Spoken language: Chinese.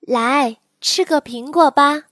来吃个苹果吧。